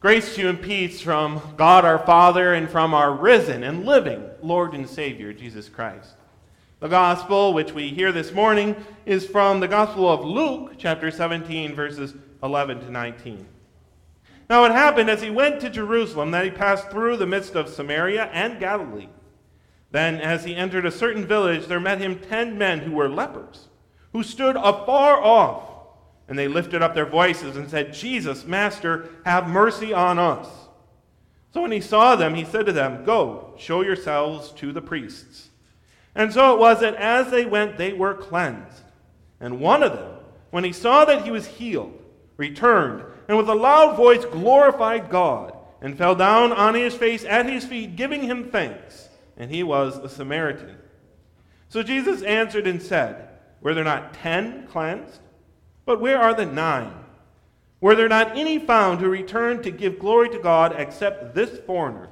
Grace to you and peace from God our Father and from our risen and living Lord and Savior, Jesus Christ. The gospel which we hear this morning is from the Gospel of Luke, chapter 17, verses 11 to 19. Now it happened as he went to Jerusalem that he passed through the midst of Samaria and Galilee. Then, as he entered a certain village, there met him ten men who were lepers, who stood afar off and they lifted up their voices and said, Jesus, Master, have mercy on us. So when he saw them, he said to them, Go, show yourselves to the priests. And so it was that as they went, they were cleansed. And one of them, when he saw that he was healed, returned, and with a loud voice glorified God, and fell down on his face at his feet, giving him thanks. And he was a Samaritan. So Jesus answered and said, Were there not ten cleansed? But where are the nine? Were there not any found who returned to give glory to God except this foreigner?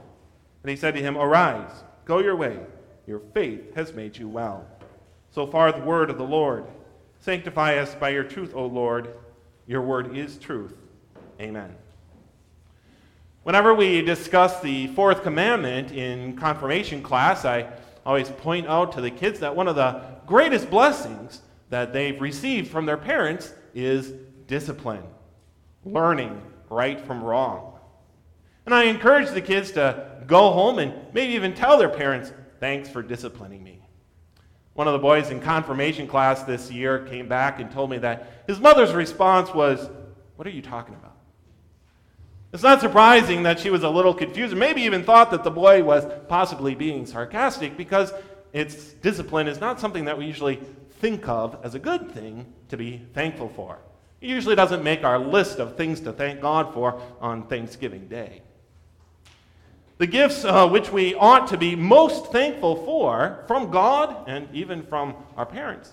And he said to him, Arise, go your way. Your faith has made you well. So far, the word of the Lord. Sanctify us by your truth, O Lord. Your word is truth. Amen. Whenever we discuss the fourth commandment in confirmation class, I always point out to the kids that one of the greatest blessings that they've received from their parents is discipline, learning right from wrong. And I encourage the kids to go home and maybe even tell their parents, thanks for disciplining me. One of the boys in confirmation class this year came back and told me that his mother's response was, What are you talking about? It's not surprising that she was a little confused, maybe even thought that the boy was possibly being sarcastic because its discipline is not something that we usually think of as a good thing to be thankful for. It usually doesn't make our list of things to thank God for on Thanksgiving Day. The gifts uh, which we ought to be most thankful for from God and even from our parents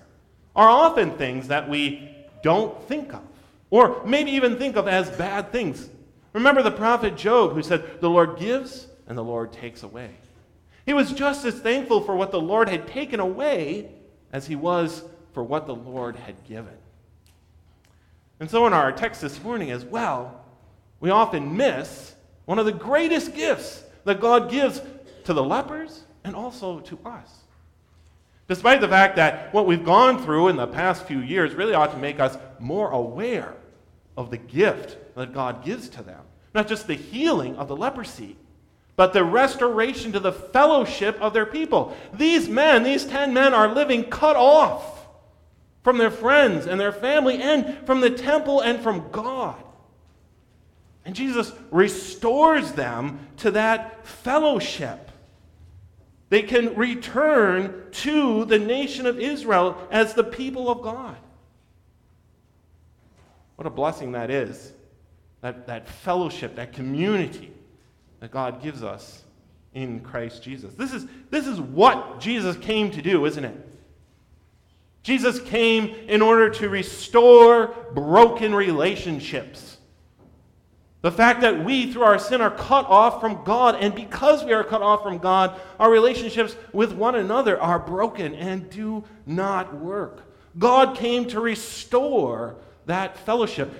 are often things that we don't think of, or maybe even think of as bad things. Remember the prophet Job who said, The Lord gives and the Lord takes away. He was just as thankful for what the Lord had taken away as he was for what the Lord had given. And so, in our text this morning as well, we often miss one of the greatest gifts that God gives to the lepers and also to us. Despite the fact that what we've gone through in the past few years really ought to make us more aware of the gift that God gives to them. Not just the healing of the leprosy, but the restoration to the fellowship of their people. These men, these ten men, are living cut off from their friends and their family and from the temple and from God. And Jesus restores them to that fellowship. They can return to the nation of Israel as the people of God. What a blessing that is. That, that fellowship, that community that God gives us in Christ Jesus. This is, this is what Jesus came to do, isn't it? Jesus came in order to restore broken relationships. The fact that we, through our sin, are cut off from God, and because we are cut off from God, our relationships with one another are broken and do not work. God came to restore that fellowship.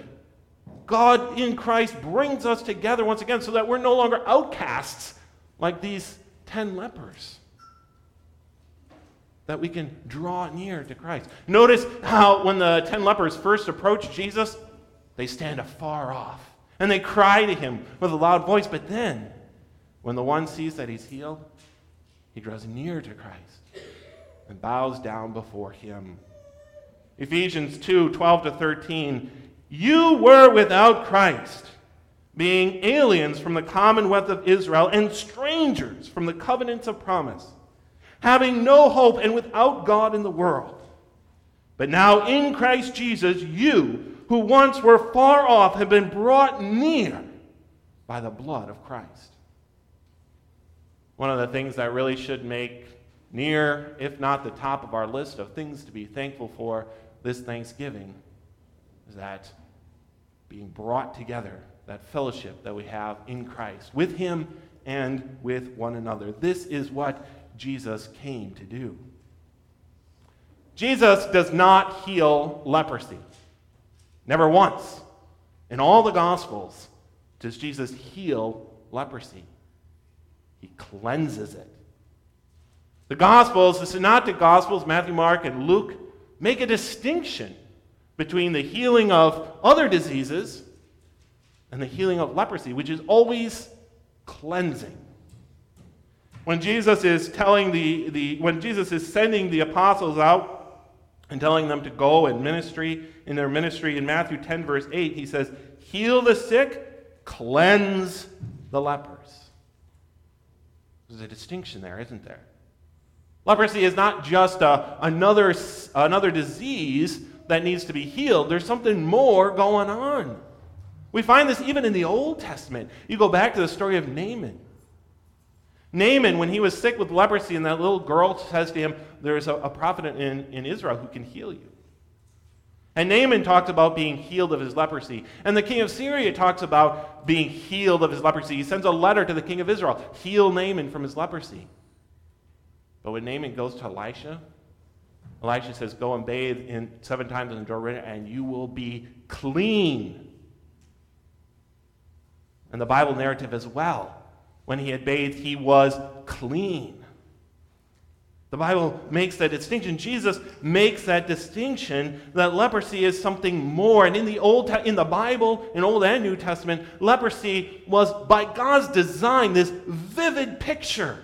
God in Christ brings us together once again so that we're no longer outcasts like these ten lepers. That we can draw near to Christ. Notice how when the ten lepers first approach Jesus, they stand afar off and they cry to him with a loud voice. But then, when the one sees that he's healed, he draws near to Christ and bows down before him. Ephesians 2 12 to 13 you were without Christ, being aliens from the commonwealth of Israel and strangers from the covenants of promise, having no hope and without God in the world. But now in Christ Jesus, you, who once were far off, have been brought near by the blood of Christ. One of the things that really should make near, if not the top of our list of things to be thankful for this Thanksgiving, is that being brought together, that fellowship that we have in Christ, with Him and with one another. This is what Jesus came to do. Jesus does not heal leprosy. Never once. In all the Gospels, does Jesus heal leprosy, he cleanses it. The Gospels, the Synoptic Gospels, Matthew, Mark, and Luke, make a distinction between the healing of other diseases and the healing of leprosy, which is always cleansing. When Jesus is telling the, the when Jesus is sending the apostles out and telling them to go and ministry in their ministry in Matthew 10, verse 8, he says, Heal the sick, cleanse the lepers. There's a distinction there, isn't there? Leprosy is not just a, another, another disease that needs to be healed, there's something more going on. We find this even in the Old Testament. You go back to the story of Naaman. Naaman, when he was sick with leprosy, and that little girl says to him, There's a, a prophet in, in Israel who can heal you. And Naaman talks about being healed of his leprosy. And the king of Syria talks about being healed of his leprosy. He sends a letter to the king of Israel heal Naaman from his leprosy. But when Naaman goes to Elisha, Elisha says, Go and bathe in seven times in the Jordan, and you will be clean. And the Bible narrative as well. When he had bathed, he was clean. The Bible makes that distinction. Jesus makes that distinction that leprosy is something more. And in the Old in the Bible, in Old and New Testament, leprosy was by God's design this vivid picture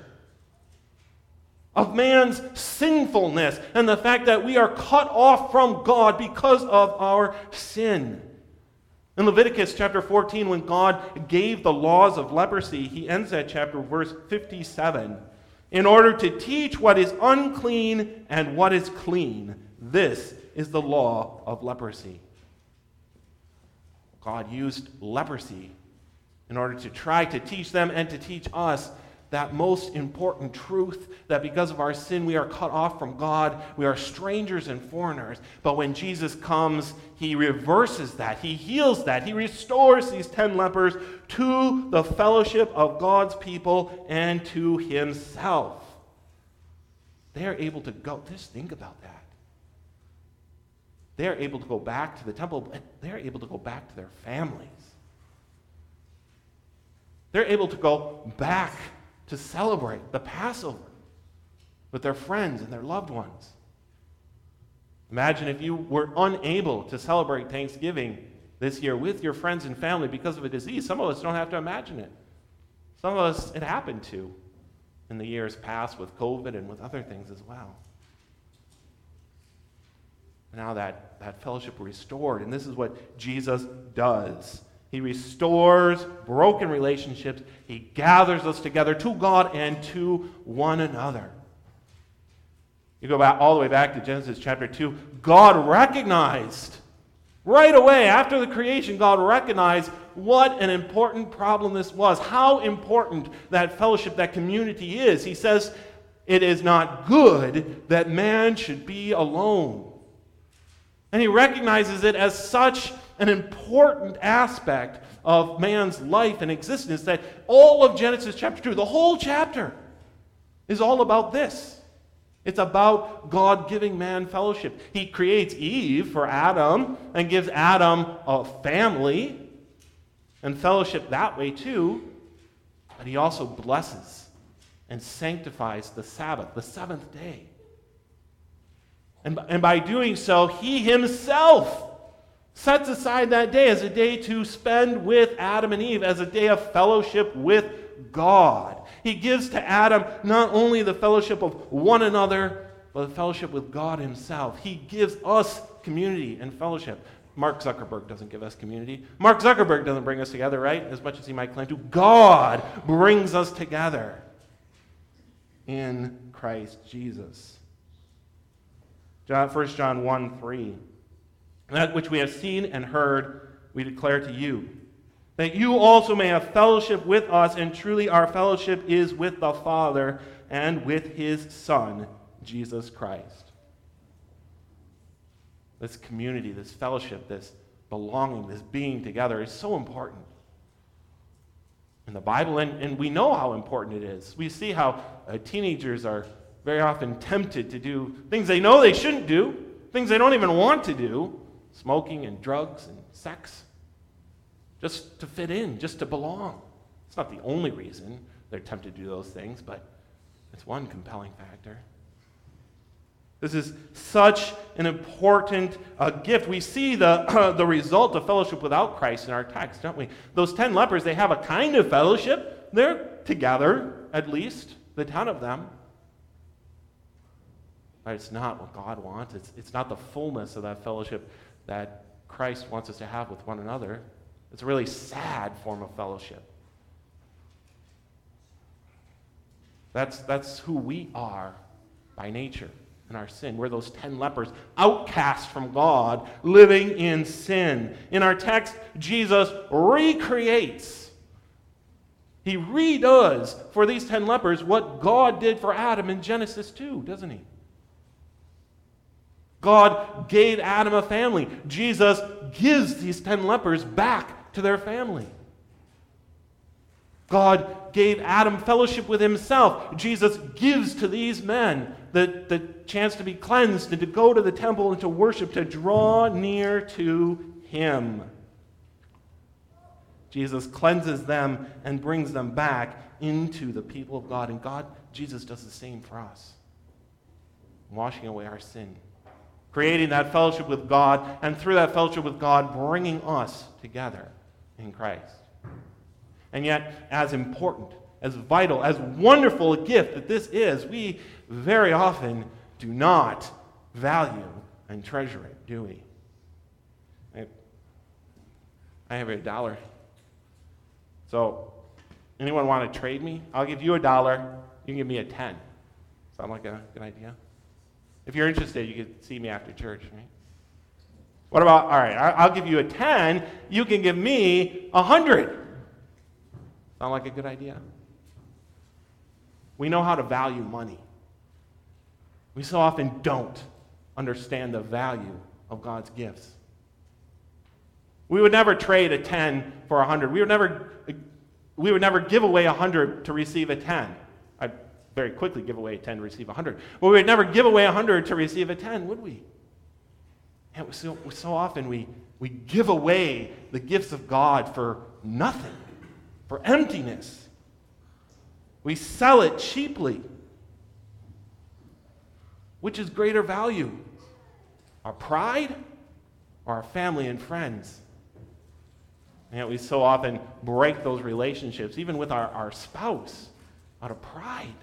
of man's sinfulness and the fact that we are cut off from God because of our sin. In Leviticus chapter 14, when God gave the laws of leprosy, he ends that chapter, verse 57, in order to teach what is unclean and what is clean. This is the law of leprosy. God used leprosy in order to try to teach them and to teach us that most important truth that because of our sin we are cut off from God, we are strangers and foreigners. But when Jesus comes, he reverses that, he heals that, he restores these 10 lepers to the fellowship of God's people and to himself. They are able to go, just think about that. They are able to go back to the temple, they are able to go back to their families. They're able to go back to celebrate the Passover with their friends and their loved ones. Imagine if you were unable to celebrate Thanksgiving this year with your friends and family because of a disease. Some of us don't have to imagine it. Some of us, it happened to in the years past with COVID and with other things as well. Now that, that fellowship restored, and this is what Jesus does. He restores broken relationships. He gathers us together to God and to one another. You go back all the way back to Genesis chapter 2. God recognized right away after the creation, God recognized what an important problem this was, how important that fellowship, that community is. He says, It is not good that man should be alone. And he recognizes it as such an important aspect of man's life and existence that all of Genesis chapter 2, the whole chapter, is all about this. It's about God giving man fellowship. He creates Eve for Adam and gives Adam a family and fellowship that way too. But he also blesses and sanctifies the Sabbath, the seventh day. And, and by doing so, he himself sets aside that day as a day to spend with Adam and Eve, as a day of fellowship with God. He gives to Adam not only the fellowship of one another, but the fellowship with God Himself. He gives us community and fellowship. Mark Zuckerberg doesn't give us community. Mark Zuckerberg doesn't bring us together, right? As much as he might claim to. God brings us together in Christ Jesus. John, 1 John 1 3. That which we have seen and heard, we declare to you. That you also may have fellowship with us, and truly our fellowship is with the Father and with his Son, Jesus Christ. This community, this fellowship, this belonging, this being together is so important in the Bible, and, and we know how important it is. We see how uh, teenagers are very often tempted to do things they know they shouldn't do, things they don't even want to do, smoking and drugs and sex. just to fit in, just to belong. It's not the only reason they're tempted to do those things, but it's one compelling factor. This is such an important uh, gift. We see the, uh, the result of fellowship without Christ in our text, don't we? Those ten lepers, they have a kind of fellowship. They're together, at least, the ten of them. But it's not what God wants. It's, it's not the fullness of that fellowship that Christ wants us to have with one another. It's a really sad form of fellowship. That's, that's who we are by nature in our sin. We're those ten lepers, outcast from God, living in sin. In our text, Jesus recreates, he redoes for these ten lepers what God did for Adam in Genesis 2, doesn't he? God gave Adam a family. Jesus gives these ten lepers back to their family. God gave Adam fellowship with himself. Jesus gives to these men the, the chance to be cleansed and to go to the temple and to worship, to draw near to him. Jesus cleanses them and brings them back into the people of God. And God, Jesus does the same for us, washing away our sin, creating that fellowship with God, and through that fellowship with God, bringing us together in Christ. And yet, as important, as vital, as wonderful a gift that this is, we very often do not value and treasure it, do we? I, have a dollar. So, anyone want to trade me? I'll give you a dollar. You can give me a ten. Sound like a good idea? If you're interested, you can see me after church? What about, all right, I'll give you a 10. You can give me a 100. Sound like a good idea? We know how to value money. We so often don't understand the value of God's gifts. We would never trade a 10 for a 100. We would never, we would never give away a 100 to receive a 10. Very quickly give away a 10 to receive a 100. But we would never give away a 100 to receive a 10, would we? And so, so often we, we give away the gifts of God for nothing for emptiness. We sell it cheaply. Which is greater value? Our pride or our family and friends? And we so often break those relationships, even with our, our spouse, out of pride.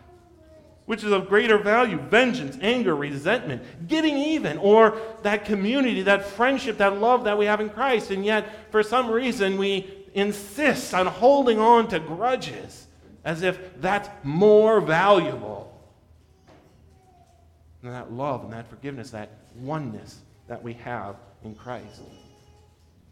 Which is of greater value? Vengeance, anger, resentment, getting even, or that community, that friendship, that love that we have in Christ. And yet, for some reason, we insist on holding on to grudges as if that's more valuable than that love and that forgiveness, that oneness that we have in Christ.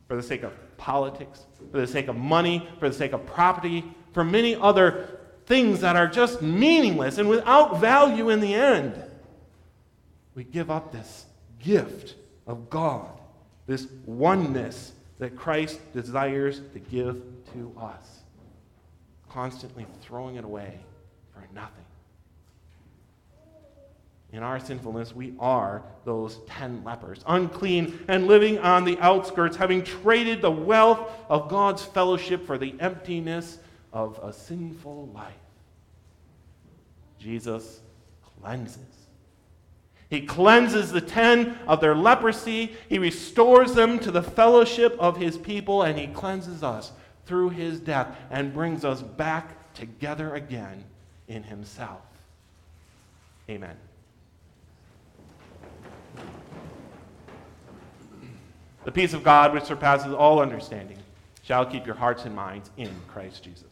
For the sake of politics, for the sake of money, for the sake of property, for many other things that are just meaningless and without value in the end, we give up this gift of God, this oneness that Christ desires to give to us, constantly throwing it away for nothing. In our sinfulness, we are those ten lepers, unclean and living on the outskirts, having traded the wealth of God's fellowship for the emptiness of a sinful life. Jesus cleanses he cleanses the ten of their leprosy. He restores them to the fellowship of his people, and he cleanses us through his death and brings us back together again in himself. Amen. The peace of God, which surpasses all understanding, shall keep your hearts and minds in Christ Jesus.